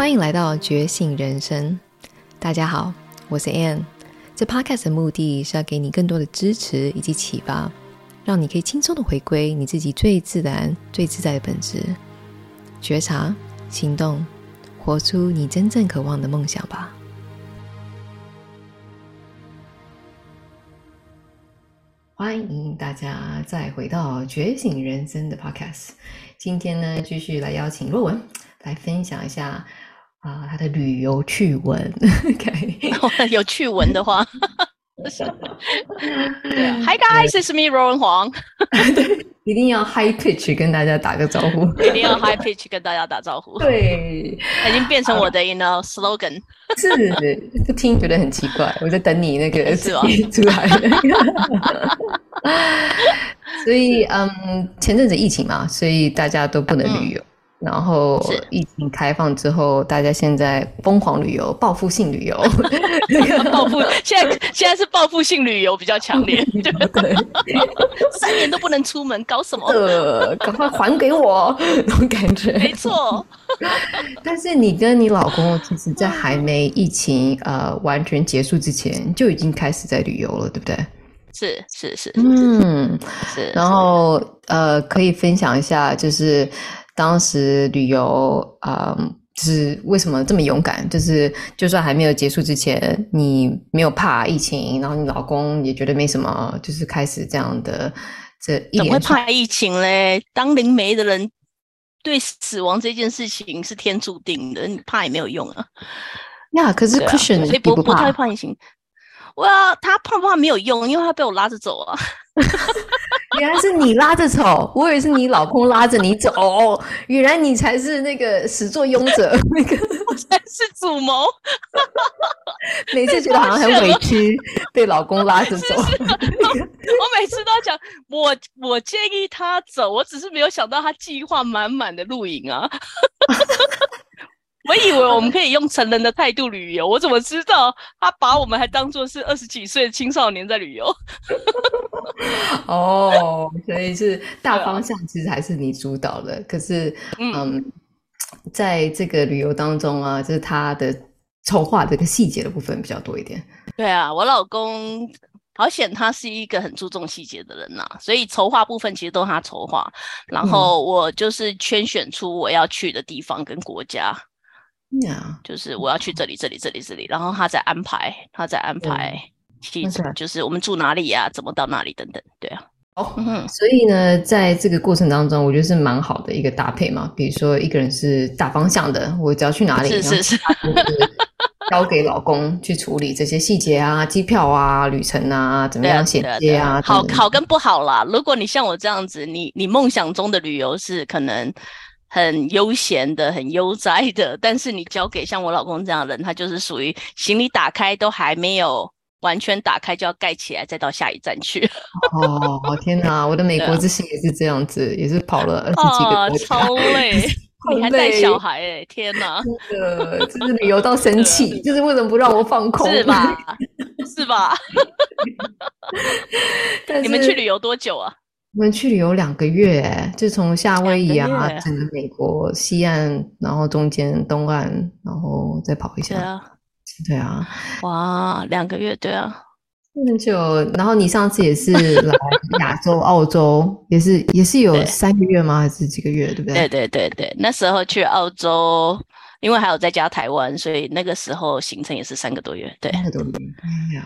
欢迎来到觉醒人生。大家好，我是 Ann。这 Podcast 的目的是要给你更多的支持以及启发，让你可以轻松的回归你自己最自然、最自在的本质，觉察、行动，活出你真正渴望的梦想吧。欢迎大家再回到觉醒人生的 Podcast。今天呢，继续来邀请若文来分享一下。啊，他的旅游趣闻，OK，有趣闻的话，对啊，Hi guys，it's me 若文黄，对，一定要 high pitch 跟大家打个招呼，一定要 high pitch 跟大家打招呼，对，已经变成我的 you know slogan，是，不听觉得很奇怪，我在等你那个是吧？出来，所以嗯，前阵子疫情嘛，所以大家都不能旅游。嗯然后疫情开放之后，大家现在疯狂旅游，报复性旅游。报复现在现在是报复性旅游比较强烈，对对？三年都不能出门，搞什么？呃，赶快还给我那种感觉。没错。但是你跟你老公其实，在还没疫情呃完全结束之前，就已经开始在旅游了，对不对？是是是，嗯是。然后呃，可以分享一下，就是。当时旅游，嗯，就是为什么这么勇敢？就是就算还没有结束之前，你没有怕疫情，然后你老公也觉得没什么，就是开始这样的这。怎么会怕疫情嘞？当灵媒的人对死亡这件事情是天注定的，你怕也没有用啊。呀，可是 Christian 所以不不太怕疫情。哇，他怕不怕没有用，因为他被我拉着走啊。原来是你拉着走，我以为是你老公拉着你走。原来你才是那个始作俑者，那个我才是主谋。每次觉得好像很委屈，被老公拉着走。我每次都讲，我我建议他走，我只是没有想到他计划满满的露营啊。我以为我们可以用成人的态度旅游，我怎么知道他把我们还当作是二十几岁的青少年在旅游？哦，所以是大方向其实还是你主导的，可是嗯，嗯，在这个旅游当中啊，就是他的筹划这个细节的部分比较多一点。对啊，我老公好险，他是一个很注重细节的人呐、啊，所以筹划部分其实都是他筹划，然后我就是圈选出我要去的地方跟国家。Yeah. 就是我要去这里，这里，这里，这里，然后他在安排，他在安排，其实就是我们住哪里呀、啊，怎么到哪里等等，对啊。哦、oh, 嗯，所以呢，在这个过程当中，我觉得是蛮好的一个搭配嘛。比如说，一个人是大方向的，我只要去哪里，是是是，交给老公去处理这些细节啊，机票啊，旅程啊，怎么样衔接啊，啊，好好跟不好啦。如果你像我这样子，你你梦想中的旅游是可能。很悠闲的，很悠哉的，但是你交给像我老公这样的人，他就是属于行李打开都还没有完全打开就要盖起来，再到下一站去。哦，天哪！我的美国之行也是这样子，也是跑了二十几个国家，超累。你还带小孩哎，天哪！真的，就是旅游到生气，就是为什么不让我放空？是吧？是吧？你们去旅游多久啊？我们去旅游两个月，就从夏威夷啊，整个美国西岸，然后中间东岸，然后再跑一下。对啊，对啊，哇，两个月，对啊，很久。然后你上次也是来 亚洲、澳洲，也是也是有三个月吗？还是几个月？对不对？对对对对，那时候去澳洲。因为还有在加台湾，所以那个时候行程也是三个多月。对，三个多月。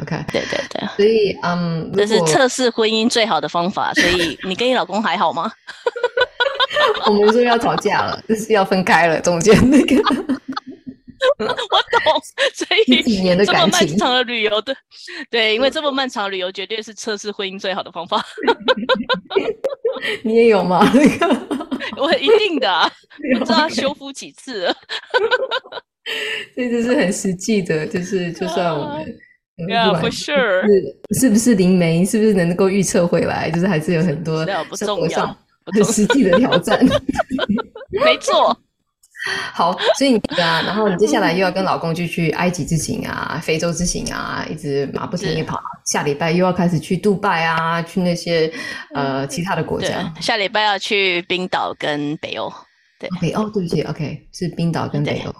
OK，对对对。所以，嗯，这是测试婚姻最好的方法。所以，你跟你老公还好吗？我们说要吵架了，就是要分开了，中间那个。我懂，所以几年的感情，这么漫长的旅游的，对，因为这么漫长的旅游绝对是测试婚姻最好的方法。你也有吗？那个，我一定的，不知道修复几次了。这就是很实际的，就是就算我们，Yeah，for sure，是是不是灵媒，是不是能够预测回来，就是还是有很多生活上很实际的挑战。没错。好，所以你啊，然后你接下来又要跟老公就去埃及之行啊，非洲之行啊，一直马不停蹄跑。下礼拜又要开始去杜拜啊，去那些呃其他的国家。下礼拜要去冰岛跟北欧。对，北欧对不起，OK，是冰岛跟北欧。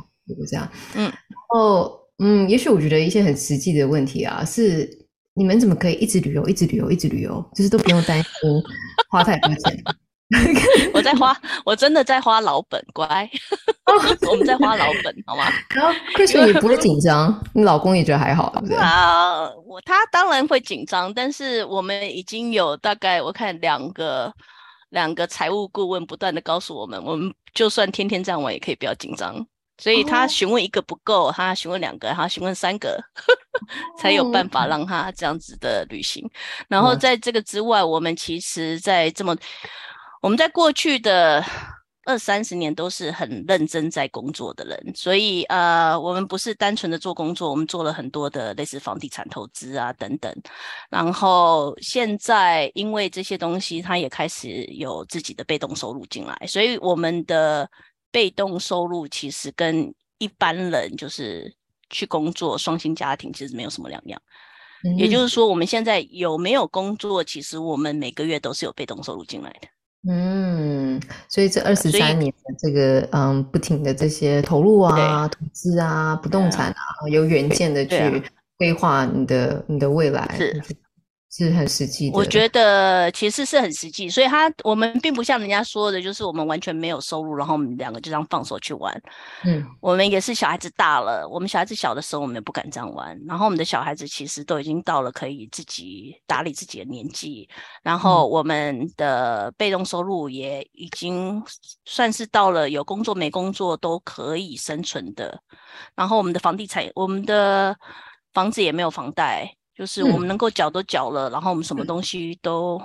这样。嗯，然后，嗯，也许我觉得一些很实际的问题啊，是你们怎么可以一直旅游，一直旅游，一直旅游，就是都不用担心花太多钱。我在花，我真的在花老本，乖，我们在花老本，好吗？然后可是你不会紧张，你老公也觉得还好，对不对？啊，我他当然会紧张，但是我们已经有大概我看两个两个财务顾问不断的告诉我们，我们就算天天这样玩也可以不要紧张。所以他询问一个不够，他询问两个，他询问三个，才有办法让他这样子的旅行。然后在这个之外，我们其实，在这么我们在过去的二三十年都是很认真在工作的人，所以呃，我们不是单纯的做工作，我们做了很多的类似房地产投资啊等等。然后现在因为这些东西，它也开始有自己的被动收入进来，所以我们的被动收入其实跟一般人就是去工作双薪家庭其实没有什么两样。嗯。也就是说，我们现在有没有工作，其实我们每个月都是有被动收入进来的。嗯，所以这二十三年的这个嗯，不停的这些投入啊、投资啊、不动产啊，有远见的去规划你的你的未来。是。是很实际的，我觉得其实是很实际，所以他我们并不像人家说的，就是我们完全没有收入，然后我们两个就这样放手去玩。嗯，我们也是小孩子大了，我们小孩子小的时候，我们也不敢这样玩，然后我们的小孩子其实都已经到了可以自己打理自己的年纪，然后我们的被动收入也已经算是到了有工作没工作都可以生存的，然后我们的房地产，我们的房子也没有房贷。就是我们能够缴都缴了，嗯，然后我们什么东西都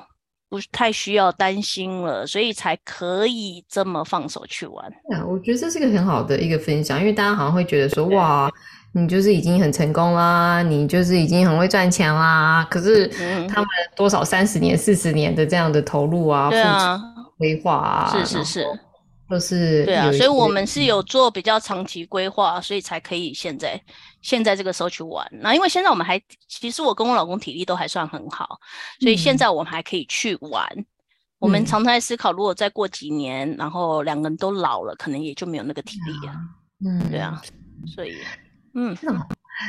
不太需要担心了，所以才可以这么放手去玩。啊，我觉得这是个很好的一个分享，因为大家好像会觉得说，哇，你就是已经很成功啦，你就是已经很会赚钱啦。可是他们多少三十年、四十年的这样的投入啊，对啊，规划啊，是是是。就是对啊，所以我们是有做比较长期规划，所以才可以现在现在这个时候去玩。那因为现在我们还，其实我跟我老公体力都还算很好，所以现在我们还可以去玩。嗯、我们常常在思考，如果再过几年，然后两个人都老了，可能也就没有那个体力了。嗯，对啊，所以嗯。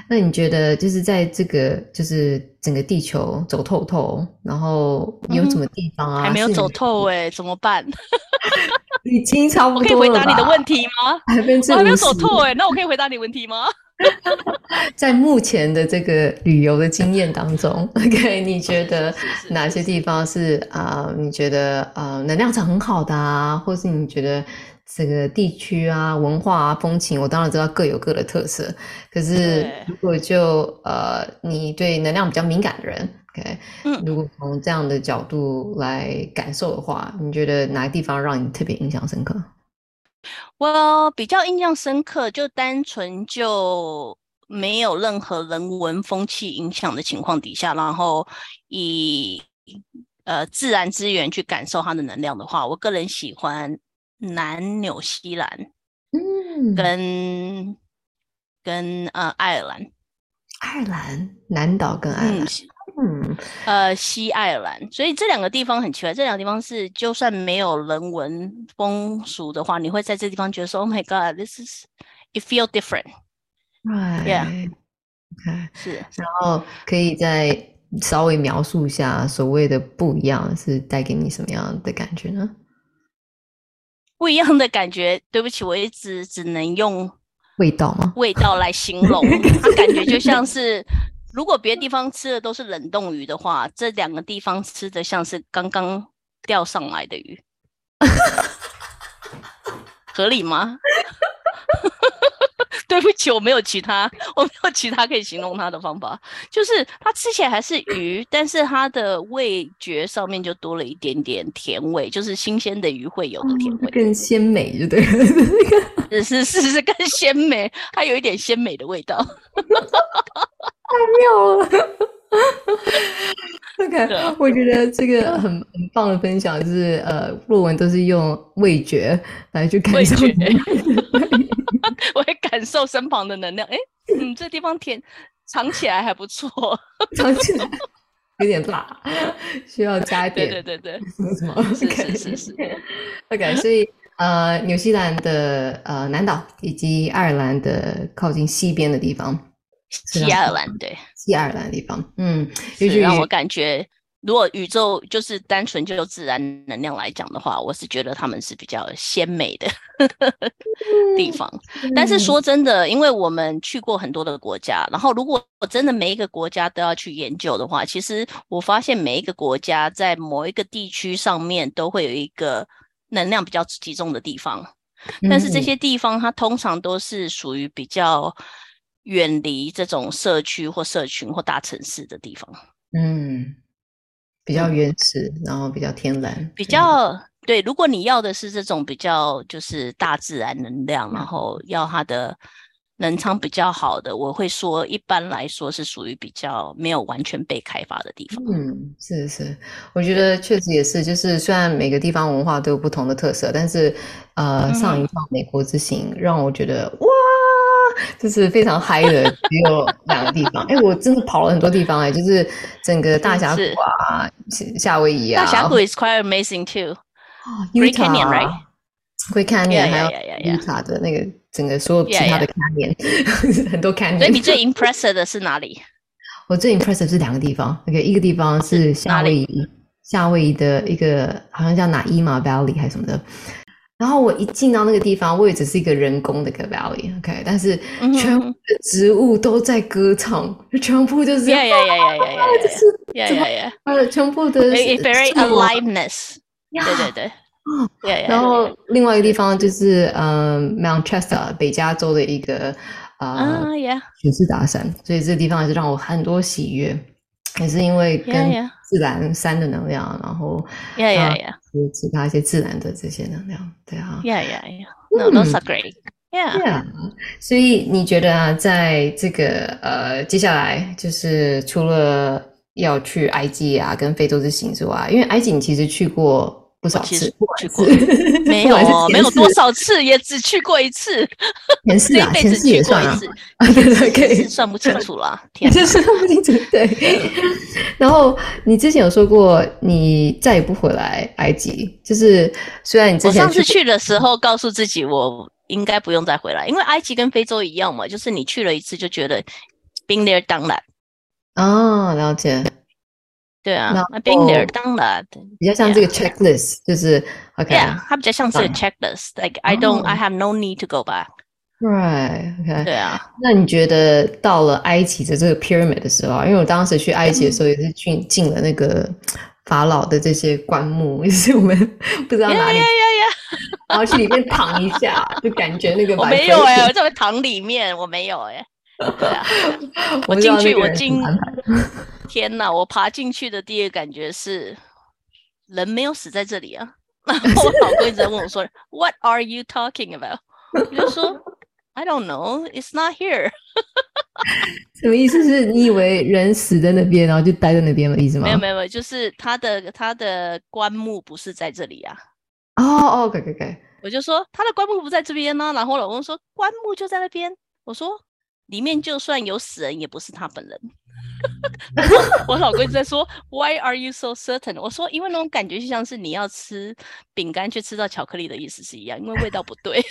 那你觉得，就是在这个，就是整个地球走透透，然后有什么地方啊？还没有走透哎、欸，怎么办？已经差不多了。我可以回答你的问题吗？还没有走透哎、欸，那我可以回答你问题吗？在目前的这个旅游的经验当中，OK，你觉得哪些地方是啊、呃？你觉得啊、呃，能量场很好的啊，或是你觉得？这个地区啊，文化啊，风情，我当然知道各有各的特色。可是如果就呃，你对能量比较敏感的人，OK，嗯，如果从这样的角度来感受的话，你觉得哪个地方让你特别印象深刻？我比较印象深刻，就单纯就没有任何人文风气影响的情况底下，然后以呃自然资源去感受它的能量的话，我个人喜欢。南纽西兰，嗯，跟跟呃爱尔兰，爱尔兰南岛跟爱尔兰，嗯，呃西爱尔兰，所以这两个地方很奇怪，这两个地方是就算没有人文风俗的话，你会在这地方觉得说，Oh my God，this is it feel different，right，yeah，OK，是，然后可以再稍微描述一下所谓的不一样是带给你什么样的感觉呢？不一样的感觉，对不起，我一直只能用味道吗？味道来形容，它感觉就像是，如果别的地方吃的都是冷冻鱼的话，这两个地方吃的像是刚刚钓上来的鱼，合理吗？对不起，我没有其他，我没有其他可以形容它的方法，就是它吃起来还是鱼，但是它的味觉上面就多了一点点甜味，就是新鲜的鱼会有的甜味，哦、更鲜美，就对了，是是是是更鲜美，它有一点鲜美的味道，太妙了。OK，我觉得这个很很棒的分享，就是呃，若文都是用味觉来去感受。我会感受身旁的能量，哎，嗯，这地方甜，尝起来还不错，尝起来有点辣，需要加一点，对对对对，什么，是是是是，，OK，所以呃，纽西兰的呃南岛以及爱尔兰的靠近西边的地方，西爱尔兰对，西爱尔兰的地方，嗯，是让我感觉。如果宇宙就是单纯就自然能量来讲的话，我是觉得他们是比较鲜美的地方。但是说真的，因为我们去过很多的国家，然后如果我真的每一个国家都要去研究的话，其实我发现每一个国家在某一个地区上面都会有一个能量比较集中的地方，但是这些地方它通常都是属于比较远离这种社区或社群或大城市的地方。嗯。比较原始，然后比较天然，比较对。如果你要的是这种比较就是大自然能量，然后要它的能场比较好的，我会说一般来说是属于比较没有完全被开发的地方。嗯，是是，我觉得确实也是。就是虽然每个地方文化都有不同的特色，但是呃，上一趟美国之行让我觉得哇。就是非常嗨的，只有两个地方。哎、欸，我真的跑了很多地方哎、欸，就是整个大峡谷啊，夏威夷啊。大峡谷 is quite amazing too。Great Canyon, right？Great Canyon，还有 Utah 的那个整个所有其他的 Canyon. 很多 Canyon。所以你最 impressive 的是哪里？我最 impressive 是两个地方。OK，一个地方是夏威夷，夏威夷的一个好像叫哪伊玛 Valley 还是什么的。然后我一进到那个地方，我也只是一个人工的 valley，OK，但是全部的植物都在歌唱，全部就是，yeah yeah yeah yeah yeah，就是 yeah yeah yeah，呃，全部的 very aliveness，对对对，然后另外一个地方就是呃 Mount Chester 北加州的一个呃雪士达山，所以这个地方也是让我很多喜悦，也是因为跟自然山的能量，然后 yeah yeah yeah。其他一些自然的这些能量，对啊，Yeah, yeah, yeah. No, those are great. Yeah, yeah. 所以你觉得啊，在这个呃，接下来就是除了要去埃及啊，跟非洲之行之外，因为埃及你其实去过。不少次，去过，没有，没有多少次，也只去过一次。前世啊，前世也算啊，对对，可以算不清楚了，天，算不清楚。对。然后你之前有说过，你再也不回来埃及，就是虽然你之前我上次去的时候，告诉自己我应该不用再回来，因为埃及跟非洲一样嘛，就是你去了一次就觉得 been there done that。哦，了解。对啊，I've been there done that。比较像这个 checklist，就是，OK，它比较像是 checklist，like I don't, I have no need to go back。Right，OK。对啊，那你觉得到了埃及的这个 pyramid 的时候，因为我当时去埃及的时候也是去进了那个法老的这些棺木，也是我们不知道哪里，然后去里面躺一下，就感觉那个我没有哎，我在躺里面，我没有哎。对啊，我进去，我进。天哪！我爬进去的第一个感觉是，人没有死在这里啊。然 后我老公一直在问我说：“What are you talking about？” 我就说：“I don't know. It's not here。”什么意思？是你以为人死在那边，然后就待在那边的意思吗？没有没有没有，就是他的他的棺木不是在这里啊。哦哦，OK OK。我就说他的棺木不在这边呢、啊，然后我老公说棺木就在那边。我说里面就算有死人，也不是他本人。我老公一直在说，Why are you so certain？我说，因为那种感觉就像是你要吃饼干却吃到巧克力的意思是一样，因为味道不对。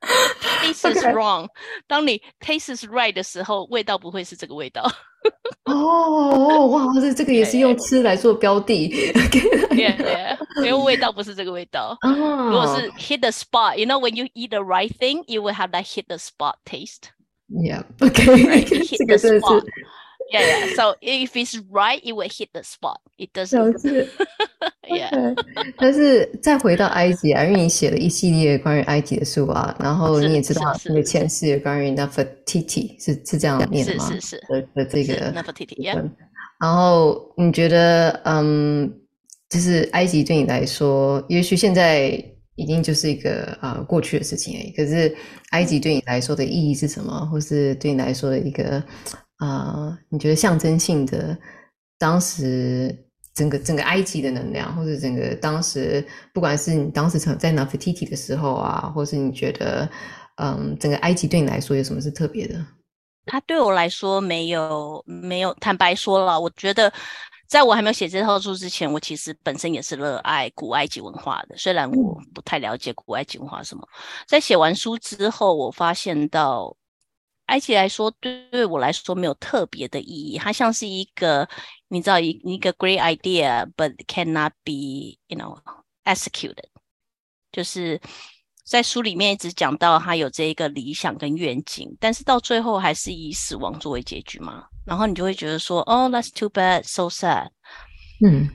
Taste is wrong。当你 taste is right 的时候，味道不会是这个味道。哦，哇，这这个也是用吃来做标的。对对，因为味道不是这个味道。Oh. 如果是 hit the spot，you know when you eat the right thing，you will have that hit the spot taste。Yeah，OK，hit the spot。Yeah, yeah. So if it's right, it will hit the spot. It doesn't. Yeah. 但是再回到埃及啊，因为你写了一系列关于埃及的书啊，然后你也知道你的前世有关于 Nefertiti 是是这样念的吗？是是是。的的这个 Nefertiti。Yeah. 然后你觉得，嗯，就是埃及对你来说，也许现在已经就是一个呃过去的事情而已。可是埃及对你来说的意义是什么？或是对你来说的一个？啊、呃，你觉得象征性的，当时整个整个埃及的能量，或者整个当时，不管是你当时在 Nefertiti 的时候啊，或是你觉得，嗯，整个埃及对你来说有什么是特别的？它对我来说没有没有，坦白说了，我觉得在我还没有写这套书之前，我其实本身也是热爱古埃及文化的，虽然我不太了解古埃及文化什么。在写完书之后，我发现到埃及来说，对对我来说没有特别的意义，它像是一个你知道一一个 great idea，but cannot be you know executed，就是。在书里面一直讲到他有这一个理想跟愿景，但是到最后还是以死亡作为结局嘛。然后你就会觉得说，哦，That's too bad, so sad。嗯，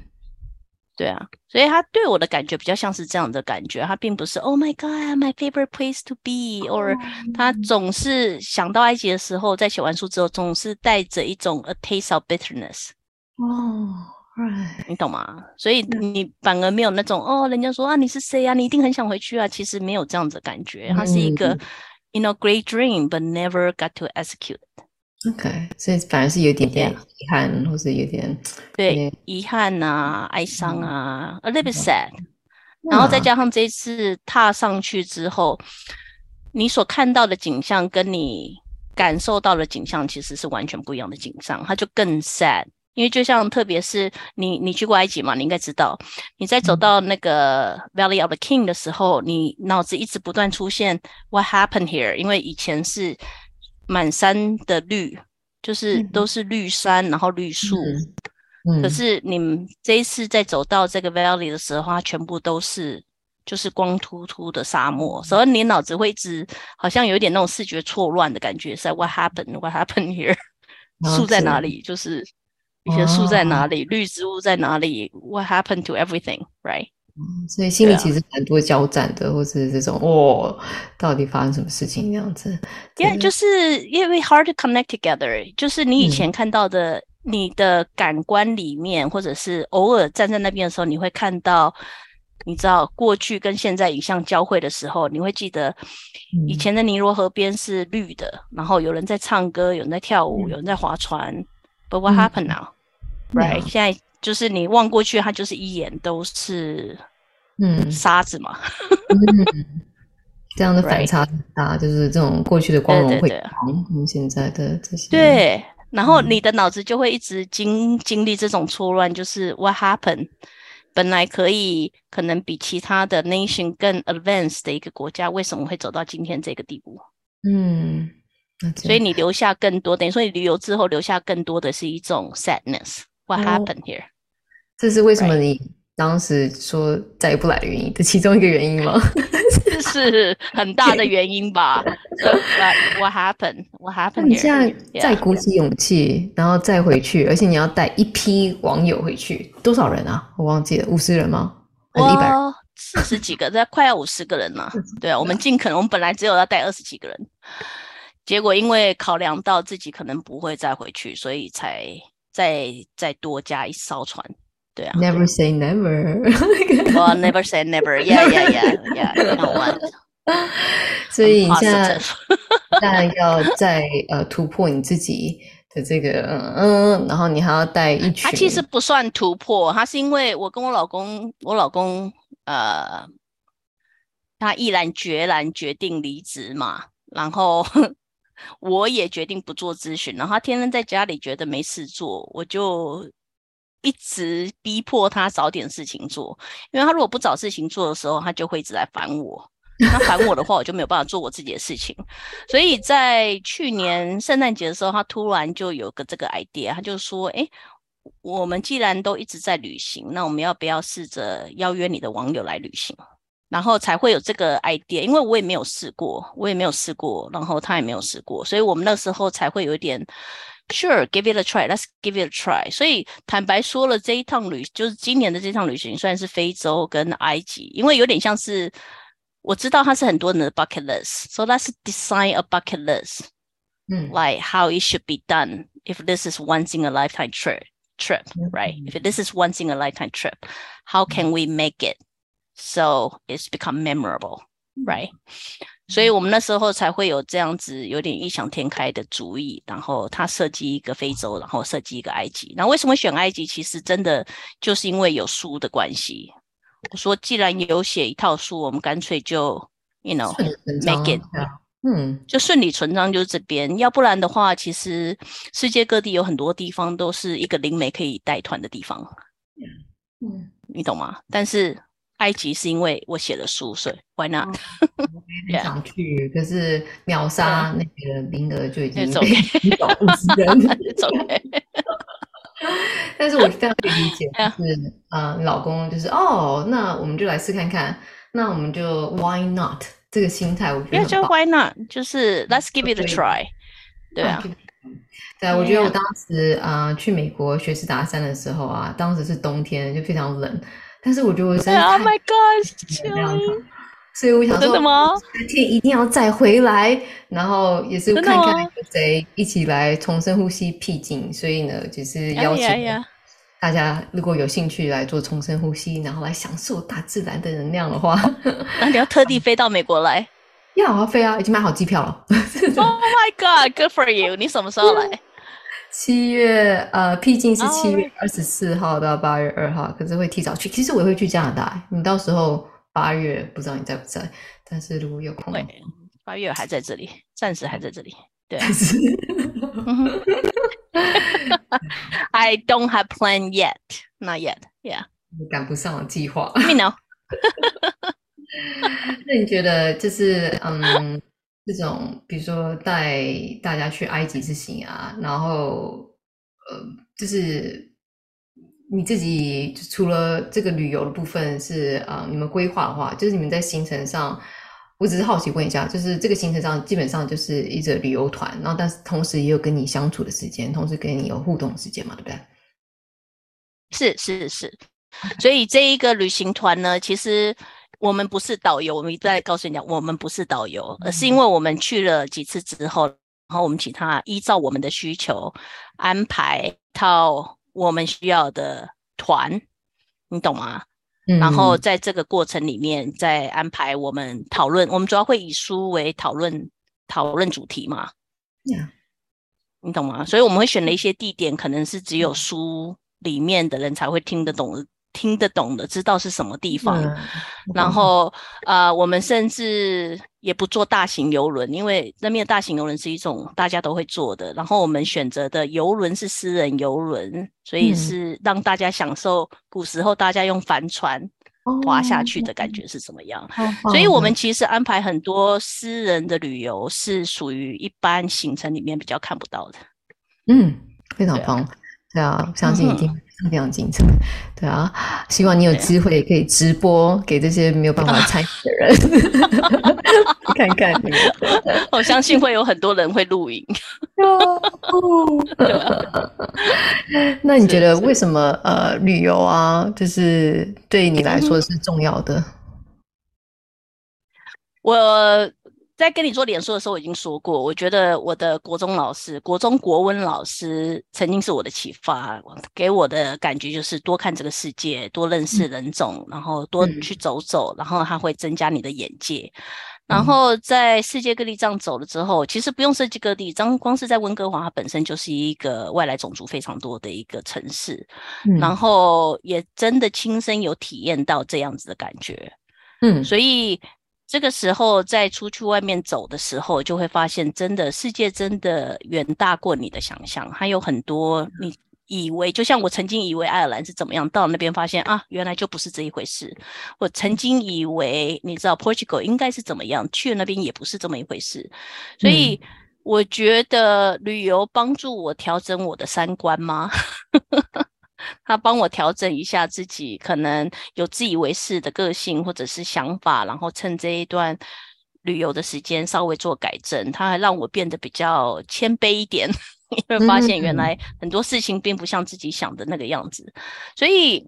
对啊，所以他对我的感觉比较像是这样的感觉，他并不是 Oh my God, my favorite place to be，or 他总是想到埃及的时候，在写完书之后，总是带着一种 a taste of bitterness。哦。Right. 你懂吗？所以你反而没有那种哦，人家说啊，你是谁啊？你一定很想回去啊。其实没有这样子的感觉，它是一个、嗯、，you know, great dream, but never got to execute. OK，所以反而是有点点遗憾或是有点对遗憾啊、哀伤啊、嗯、，a little bit sad、嗯。然后再加上这一次踏上去之后，你所看到的景象跟你感受到的景象其实是完全不一样的景象，它就更 sad。因为就像，特别是你，你去过埃及嘛？你应该知道，你在走到那个 Valley of the King 的时候，你脑子一直不断出现 What happened here？因为以前是满山的绿，就是都是绿山，然后绿树。嗯。可是你们这一次在走到这个 Valley 的时候，它全部都是就是光秃秃的沙漠，所以你脑子会一直好像有一点那种视觉错乱的感觉，在 What happened？What happened here？树在哪里？就是。一些树在哪里？Oh. 绿植物在哪里？What happened to everything? Right？、嗯、所以心里其实蛮多交战的，啊、或者是这种哦，到底发生什么事情这样子？因为就是因为 hard to connect together，就是你以前看到的，嗯、你的感官里面，或者是偶尔站在那边的时候，你会看到，你知道过去跟现在影像交汇的时候，你会记得以前的尼罗河边是绿的，嗯、然后有人在唱歌，有人在跳舞，嗯、有人在划船。But what happened now? Right？、嗯、现在就是你望过去，它就是一眼都是嗯沙子嘛。嗯、这样的反 差很大，就是这种过去的光荣辉煌，跟现在的这些。对，然后你的脑子就会一直经经历这种错乱，就是 What happened？本来可以可能比其他的 nation 更 advanced 的一个国家，为什么会走到今天这个地步？嗯。所以你留下更多，等于说你旅游之后留下更多的是一种 sadness。What happened here？这是为什么你当时说再也不来的原因的其中一个原因吗？是很大的原因吧。What happened？What happened？你现在再鼓起勇气，然后再回去，而且你要带一批网友回去，多少人啊？我忘记了，五十人吗？还是一百人？四十几个，这快要五十个人了。对啊，我们尽可能，我们本来只有要带二十几个人。结果因为考量到自己可能不会再回去，所以才再再多加一艘船。对啊，Never say never。我 never say never。Yeah, yeah, yeah, yeah. No one。所以你现在当然 要再呃突破你自己的这个嗯嗯，然后你还要带一群。他其实不算突破，他是因为我跟我老公，我老公呃，他毅然决然决定离职嘛，然后。我也决定不做咨询，然后他天天在家里觉得没事做，我就一直逼迫他找点事情做。因为他如果不找事情做的时候，他就会一直来烦我。他烦我的话，我就没有办法做我自己的事情。所以在去年圣诞节的时候，他突然就有个这个 idea，他就说：“诶，我们既然都一直在旅行，那我们要不要试着邀约你的网友来旅行？”然后才会有这个 idea，因为我也没有试过，我也没有试过，然后他也没有试过，所以我们那时候才会有一点 sure，give it a try，let's give it a try。所以坦白说了，这一趟旅就是今年的这趟旅行，虽然是非洲跟埃及，因为有点像是我知道它是很多人的 bucket list，so let's design a bucket list，嗯，like how it should be done if this is once in a lifetime trip，trip，right？If this is once in a lifetime trip，how can we make it？So it's become memorable, right? 所以我们那时候才会有这样子有点异想天开的主意，然后他设计一个非洲，然后设计一个埃及。那为什么选埃及？其实真的就是因为有书的关系。我说既然有写一套书，我们干脆就，you know, make it 嗯，就顺理成章就是这边，要不然的话，其实世界各地有很多地方都是一个灵媒可以带团的地方。嗯，你懂吗？但是埃及是因为我写了书，所以 Why not？我也很想去，可是秒杀那个名额就已经走了五十人，走。但是我非常可以理解，就是啊，老公就是哦，那我们就来试看看，那我们就 Why not？这个心态，我觉得就 Why not？就是 Let's give it a try。对啊，对啊，我觉得我当时啊、呃、去美国学习达山的时候啊，当时是冬天，就非常冷。但是我觉得我真的 Oh my God！所以我想说，真的吗？天一定要再回来，然后也是看看有谁一起来重生呼吸僻静。所以呢，就是邀请大家如果有兴趣来做重生呼吸，然后来享受大自然的能量的话，那你要特地飞到美国来？要啊，飞啊，已经买好机票了。Oh my God，Good for you！你什么时候来？七月呃，毕竟是七月二十四号到八月二号，可是会提早去。其实我也会去加拿大，你到时候。八月不知道你在不在，但是如果有空，八月还在这里，暂时还在这里。对，I don't have plan yet, not yet. Yeah，你赶不上计划。Me know。那你觉得就是嗯，这种比如说带大家去埃及之行啊，然后呃，就是。你自己除了这个旅游的部分是啊、你们规划的话，就是你们在行程上，我只是好奇问一下，就是这个行程上基本上就是一个旅游团，然后但是同时也有跟你相处的时间，同时跟你有互动的时间嘛，对不对？是是是，所以这一个旅行团呢，其实我们不是导游，我们一再告诉你讲，我们不是导游，而是因为我们去了几次之后，然后我们请他依照我们的需求安排一套。我们需要的团，你懂吗？嗯。然后在这个过程里面，再安排我们讨论。我们主要会以书为讨论讨论主题嘛。Yeah. 你懂吗？所以我们会选了一些地点，可能是只有书里面的人才会听得懂的。听得懂的，知道是什么地方。嗯、然后，呃，我们甚至也不坐大型游轮，因为那边大型游轮是一种大家都会坐的。然后我们选择的游轮是私人游轮，所以是让大家享受古时候大家用帆船划下去的感觉是怎么样。嗯、所以我们其实安排很多私人的旅游，是属于一般行程里面比较看不到的。嗯，非常棒。对啊，相信一定 非常精彩。对啊，希望你有机会可以直播给这些没有办法参与的人 看看。我相信会有很多人会录影。那你觉得为什么呃旅游啊，就是对你来说是重要的？我。在跟你做脸书的时候，我已经说过，我觉得我的国中老师、国中国文老师曾经是我的启发，给我的感觉就是多看这个世界，多认识人种，嗯、然后多去走走，然后它会增加你的眼界。嗯、然后在世界各地这样走了之后，其实不用世界各地，光光是在温哥华，它本身就是一个外来种族非常多的一个城市，嗯、然后也真的亲身有体验到这样子的感觉，嗯，所以。这个时候，再出去外面走的时候，就会发现，真的世界真的远大过你的想象。还有很多你以为，就像我曾经以为爱尔兰是怎么样，到那边发现啊，原来就不是这一回事。我曾经以为，你知道 Portugal 应该是怎么样，去那边也不是这么一回事。所以我觉得旅游帮助我调整我的三观吗？他帮我调整一下自己可能有自以为是的个性或者是想法，然后趁这一段旅游的时间稍微做改正。他还让我变得比较谦卑一点，因为发现原来很多事情并不像自己想的那个样子。所以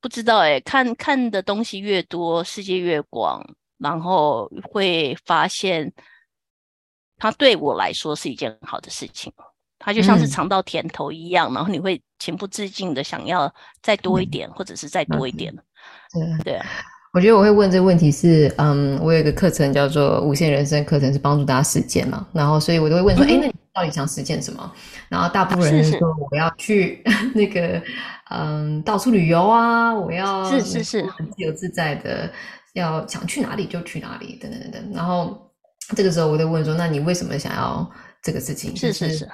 不知道哎，看看的东西越多，世界越广，然后会发现它对我来说是一件好的事情。它就像是尝到甜头一样，嗯、然后你会情不自禁的想要再多一点，嗯、或者是再多一点。嗯、对对啊，我觉得我会问这个问题是，嗯，我有一个课程叫做无限人生课程，是帮助大家实践嘛，然后所以我都会问说，哎、嗯，那你到底想实践什么？然后大部分人说我要去 那个，嗯，到处旅游啊，我要是是是很自由自在的，要想去哪里就去哪里，等等等等，然后。这个时候我就问说，那你为什么想要这个事情？是是是，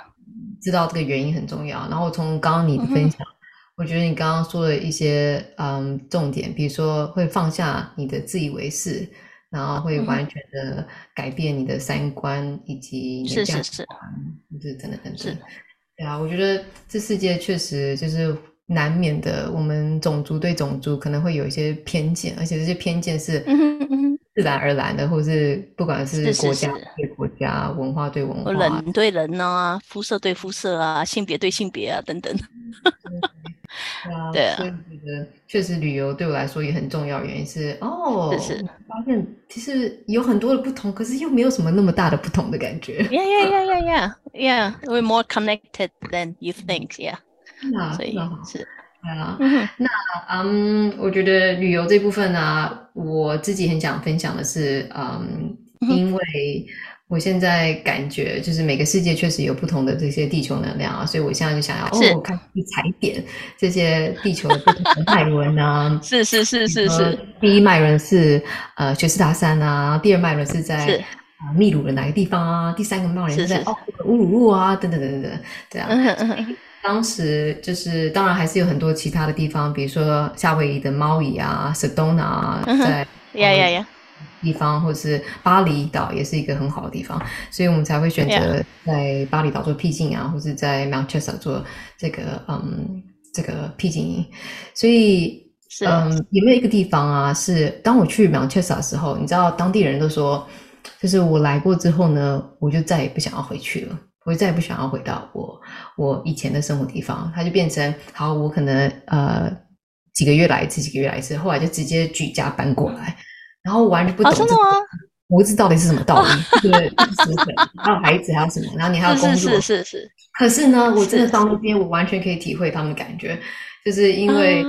知道这个原因很重要。然后从刚刚你的分享，嗯、我觉得你刚刚说的一些嗯重点，比如说会放下你的自以为是，然后会完全的改变你的三观以及你的价值观，就是等等等等。对啊，我觉得这世界确实就是难免的，我们种族对种族可能会有一些偏见，而且这些偏见是自然而然的，或是不管是国家对国家、文化对文化、人对人啊、肤色对肤色啊、性别对性别啊等等。对啊，所以我觉得确实旅游对我来说也很重要，原因是哦，是发现其实有很多的不同，可是又没有什么那么大的不同的感觉。Yeah, yeah, yeah, yeah, yeah, yeah. We're more connected than you think. Yeah. 那所以是对啊。那嗯，我觉得旅游这部分呢、啊，我自己很想分享的是，嗯，因为。我现在感觉就是每个世界确实有不同的这些地球能量啊，所以我现在就想要哦，开始踩点这些地球的不同的脉轮啊。是是是是是。第一脉轮是呃雪士达山啊，第二脉轮是在啊秘鲁的哪个地方啊？第三个脉轮是在哦乌鲁鲁啊，等等等等等，这样。当时就是当然还是有很多其他的地方，比如说夏威夷的猫屿啊，Sedona 啊，在呀呀呀。地方，或者是巴厘岛也是一个很好的地方，所以我们才会选择在巴厘岛做僻静啊，或者在 Mount Chester 做这个嗯这个僻静营。所以嗯，有没有一个地方啊？是当我去 Mount Chester 的时候，你知道当地人都说，就是我来过之后呢，我就再也不想要回去了，我就再也不想要回到我我以前的生活地方，它就变成好，我可能呃几个月来一次，几个月来一次，后来就直接举家搬过来。然后我完全不懂，真的吗？我不知道到底是什么道理，对，还有孩子，还有什么？然后你还要工作，是是是。可是呢，我真的到那边，我完全可以体会他们的感觉，就是因为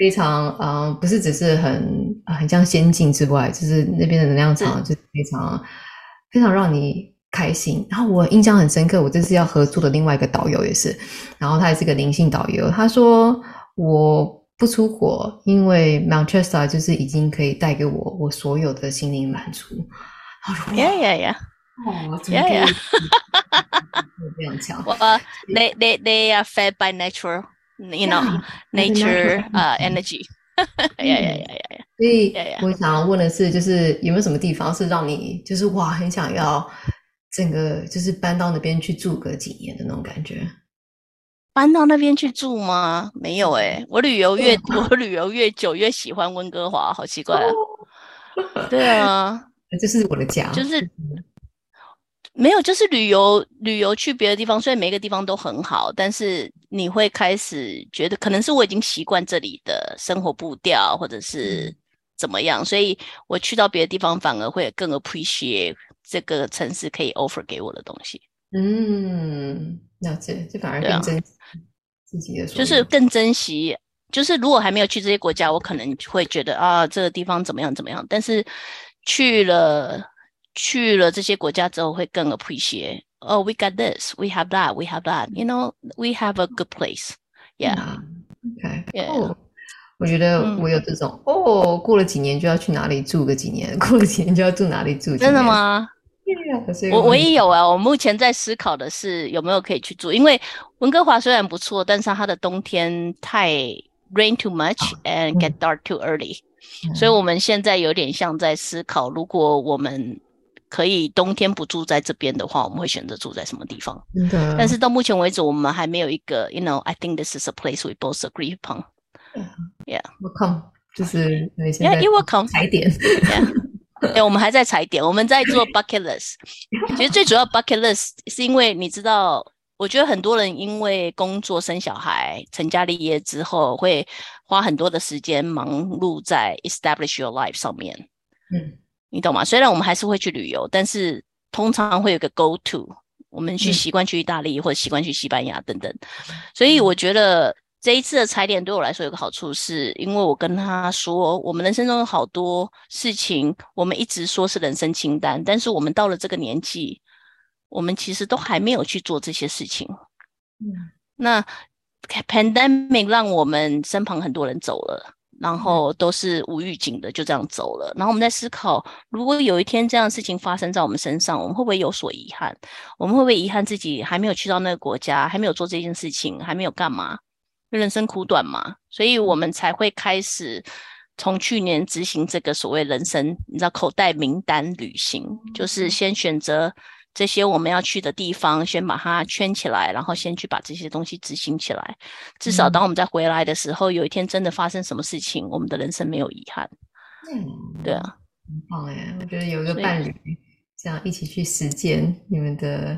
非常嗯，不是只是很很像仙境之外，就是那边的能量场就是非常非常让你开心。然后我印象很深刻，我这次要合作的另外一个导游也是，然后他也是个灵性导游，他说我。不出国，因为 Mount Chester 就是已经可以带给我我所有的心灵满足。Yeah, yeah, yeah. 哦，Yeah, yeah. 非常强。我、uh, they they they are fed by natural, you know, nature, uh, energy. Yeah, yeah, yeah, yeah. 所以我想要问的是，就是有没有什么地方是让你就是哇，很想要整个就是搬到那边去住个几年的那种感觉？搬到那边去住吗？没有哎、欸、我旅游越 我旅游越久，越喜欢温哥华，好奇怪啊！对啊，这是我的家，就是没有，就是旅游旅游去别的地方，虽然每个地方都很好，但是你会开始觉得，可能是我已经习惯这里的生活步调，或者是怎么样，所以我去到别的地方反而会更 appreciate 这个城市可以 offer 给我的东西。嗯，那这这反而更珍惜自己的，就是更珍惜。就是如果还没有去这些国家，我可能会觉得啊，这个地方怎么样怎么样。但是去了去了这些国家之后，会更 appreciate。Oh, we got this, we have that, we have that. You know, we have a good place. Yeah. Okay. Yeah. 我觉得我有这种哦，过了几年就要去哪里住个几年，过了几年就要住哪里住。真的吗？我我也有啊，我目前在思考的是有没有可以去住，因为温哥华虽然不错，但是它的冬天太 rain too much and get dark too early，嗯，所以我们现在有点像在思考，如果我们可以冬天不住在这边的话，我们会选择住在什么地方？嗯，但是到目前为止，我们还没有一个，you know，I think this is a place we both agree upon。Yeah，welcome，就是，Yeah，you welcome，踩点。Yeah. 对，我们还在踩点，我们在做 bucket list。其实最主要 bucket list 是因为你知道，我觉得很多人因为工作、生小孩、成家立业之后，会花很多的时间忙碌在 establish your life 上面。嗯，你懂吗？虽然我们还是会去旅游，但是通常会有个 go to，我们去习惯去意大利或者习惯去西班牙等等。所以我觉得。这一次的踩点对我来说有个好处，是因为我跟他说，我们人生中有好多事情，我们一直说是人生清单，但是我们到了这个年纪，我们其实都还没有去做这些事情。嗯，那 pandemic 让我们身旁很多人走了，然后都是无预警的就这样走了。然后我们在思考，如果有一天这样的事情发生在我们身上，我们会不会有所遗憾？我们会不会遗憾自己还没有去到那个国家，还没有做这件事情，还没有干嘛？人生苦短嘛，所以我们才会开始从去年执行这个所谓人生，你知道口袋名单旅行，就是先选择。这些我们要去的地方，先把它圈起来，然后先去把这些东西执行起来。至少当我们再回来的时候，嗯、有一天真的发生什么事情，我们的人生没有遗憾。嗯，对啊，很棒哎！我觉得有一个伴侣，这样一起去实践你们的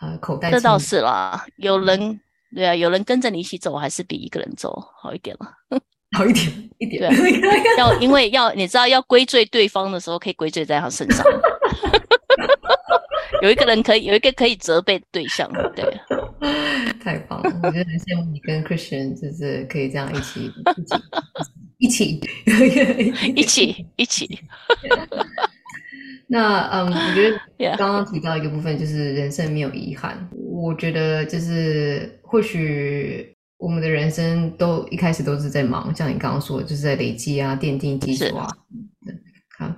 呃口袋。这倒是啦，有人对啊，有人跟着你一起走，还是比一个人走好一点了。好一点，一点。对，要因为要你知道，要归罪对方的时候，可以归罪在他身上。有一个人可以，有一个可以责备的对象，对，太棒了！我觉得很羡慕你跟 Christian，就是可以这样一起，一起，一起，一起，一起。那嗯，我觉得刚刚提到一个部分，就是人生没有遗憾。我觉得就是或许我们的人生都一开始都是在忙，像你刚刚说，就是在累积啊、奠定基础啊，好。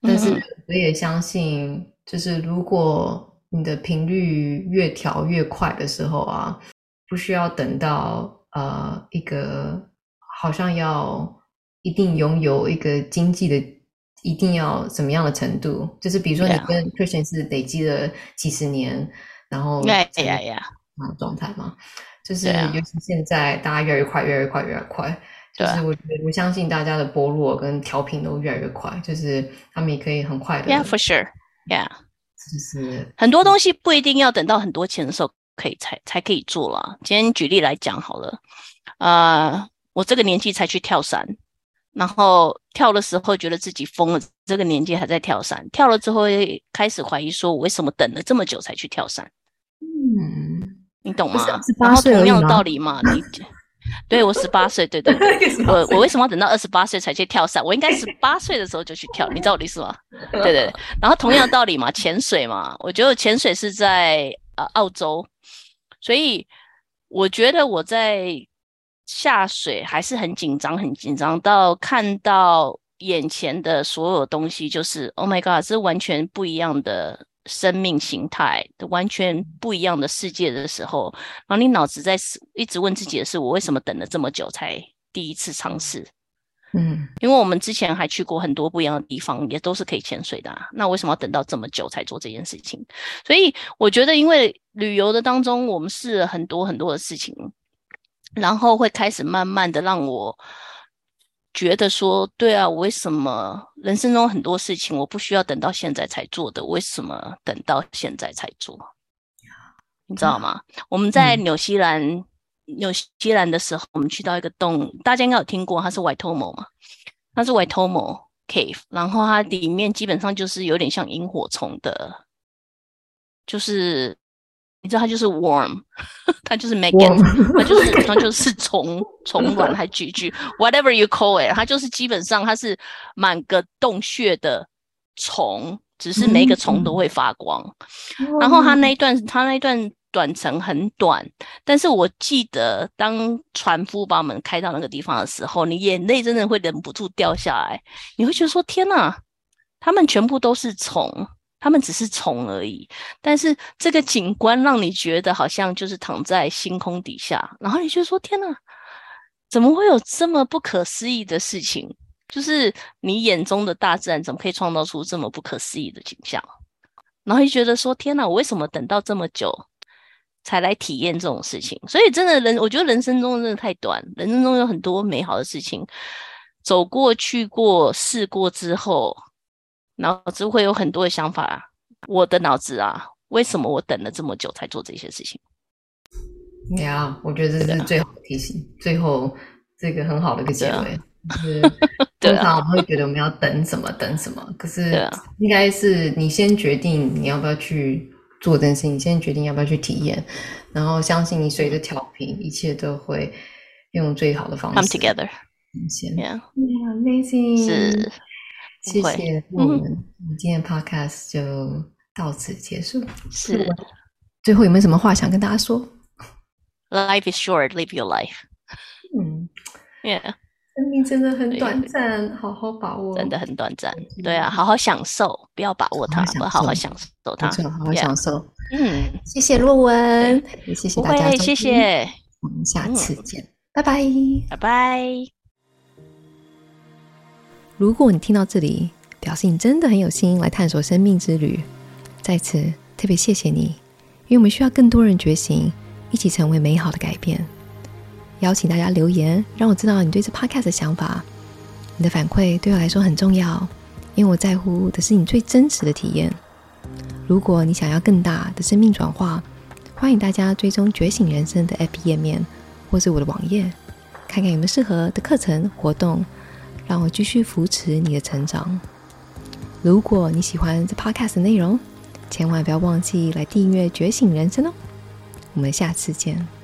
但是我也相信。就是如果你的频率越调越快的时候啊，不需要等到呃一个好像要一定拥有一个经济的一定要什么样的程度，就是比如说你跟 Christian 是累积了几十年，然后哎呀呀啊状态嘛，就是尤其现在大家越来越快，越来越快，越来越快，就是我觉得我相信大家的剥落跟调频都越来越快，就是他们也可以很快的，Yeah for sure。Yeah，就是很多东西不一定要等到很多钱的时候可以才才可以做了。今天举例来讲好了，呃，我这个年纪才去跳伞，然后跳的时候觉得自己疯了，这个年纪还在跳伞，跳了之后会开始怀疑说，我为什么等了这么久才去跳伞？嗯，你懂吗？然后同样的道理嘛，你。对，我十八岁，对对对，我我为什么要等到二十八岁才去跳伞？我应该十八岁的时候就去跳，你知道我的意思吗？对对对。然后同样的道理嘛，潜水嘛，我觉得潜水是在呃澳洲，所以我觉得我在下水还是很紧张，很紧张到看到眼前的所有东西，就是 Oh my God，是完全不一样的。生命形态的完全不一样的世界的时候，然后你脑子在一直问自己的是：我为什么等了这么久才第一次尝试？嗯，因为我们之前还去过很多不一样的地方，也都是可以潜水的啊。那为什么要等到这么久才做这件事情？所以我觉得，因为旅游的当中，我们试了很多很多的事情，然后会开始慢慢的让我。觉得说，对啊，我为什么人生中很多事情我不需要等到现在才做的？为什么等到现在才做？你知道吗？嗯、我们在纽西兰，纽西兰的时候，我们去到一个洞，大家应该有听过，它是 Waitomo 嘛，它是 Waitomo Cave，然后它里面基本上就是有点像萤火虫的，就是。你知道它就是 worm，它就是 maggot，它就是 它就是虫虫卵还蛆蛆，whatever you call it，它就是基本上它是满个洞穴的虫，只是每个虫都会发光。然后它那一段它那一段短程很短，但是我记得当船夫把我们开到那个地方的时候，你眼泪真的会忍不住掉下来，你会觉得说天哪，他们全部都是虫。他们只是虫而已，但是这个景观让你觉得好像就是躺在星空底下，然后你就说：“天哪，怎么会有这么不可思议的事情？就是你眼中的大自然怎么可以创造出这么不可思议的景象？”然后就觉得说：“天哪，我为什么等到这么久才来体验这种事情？”所以真的人，我觉得人生中真的太短，人生中有很多美好的事情，走过去过试过之后。脑子会有很多的想法啊，我的脑子啊，为什么我等了这么久才做这些事情？呀，yeah, 我觉得这是最好的提醒，最后这个很好的一个结尾。就是 通常我们会觉得我们要等什么等什么，可是应该是你先决定你要不要去做这件事情，你先决定要不要去体验，然后相信你随着调频，一切都会用最好的方式 come together。先，Yeah，amazing。是。谢谢我们，嗯、我们今天的 podcast 就到此结束。是，最后有没有什么话想跟大家说？Life is short, live your life。嗯，Yeah，生命真的很短暂，好好把握。真的很短暂，对啊，好好享受，不要把握它，好好享受它，好好享受。嗯，谢谢洛文，也谢谢大家，谢谢，我们下次见，拜拜，拜拜。如果你听到这里，表示你真的很有心来探索生命之旅，在此特别谢谢你，因为我们需要更多人觉醒，一起成为美好的改变。邀请大家留言，让我知道你对这 podcast 的想法。你的反馈对我来说很重要，因为我在乎的是你最真实的体验。如果你想要更大的生命转化，欢迎大家追踪觉醒人生的 app 页面，或是我的网页，看看有没有适合的课程活动，让我继续扶持你的成长。如果你喜欢这 podcast 的内容，千万不要忘记来订阅觉醒人生哦。我们下次见。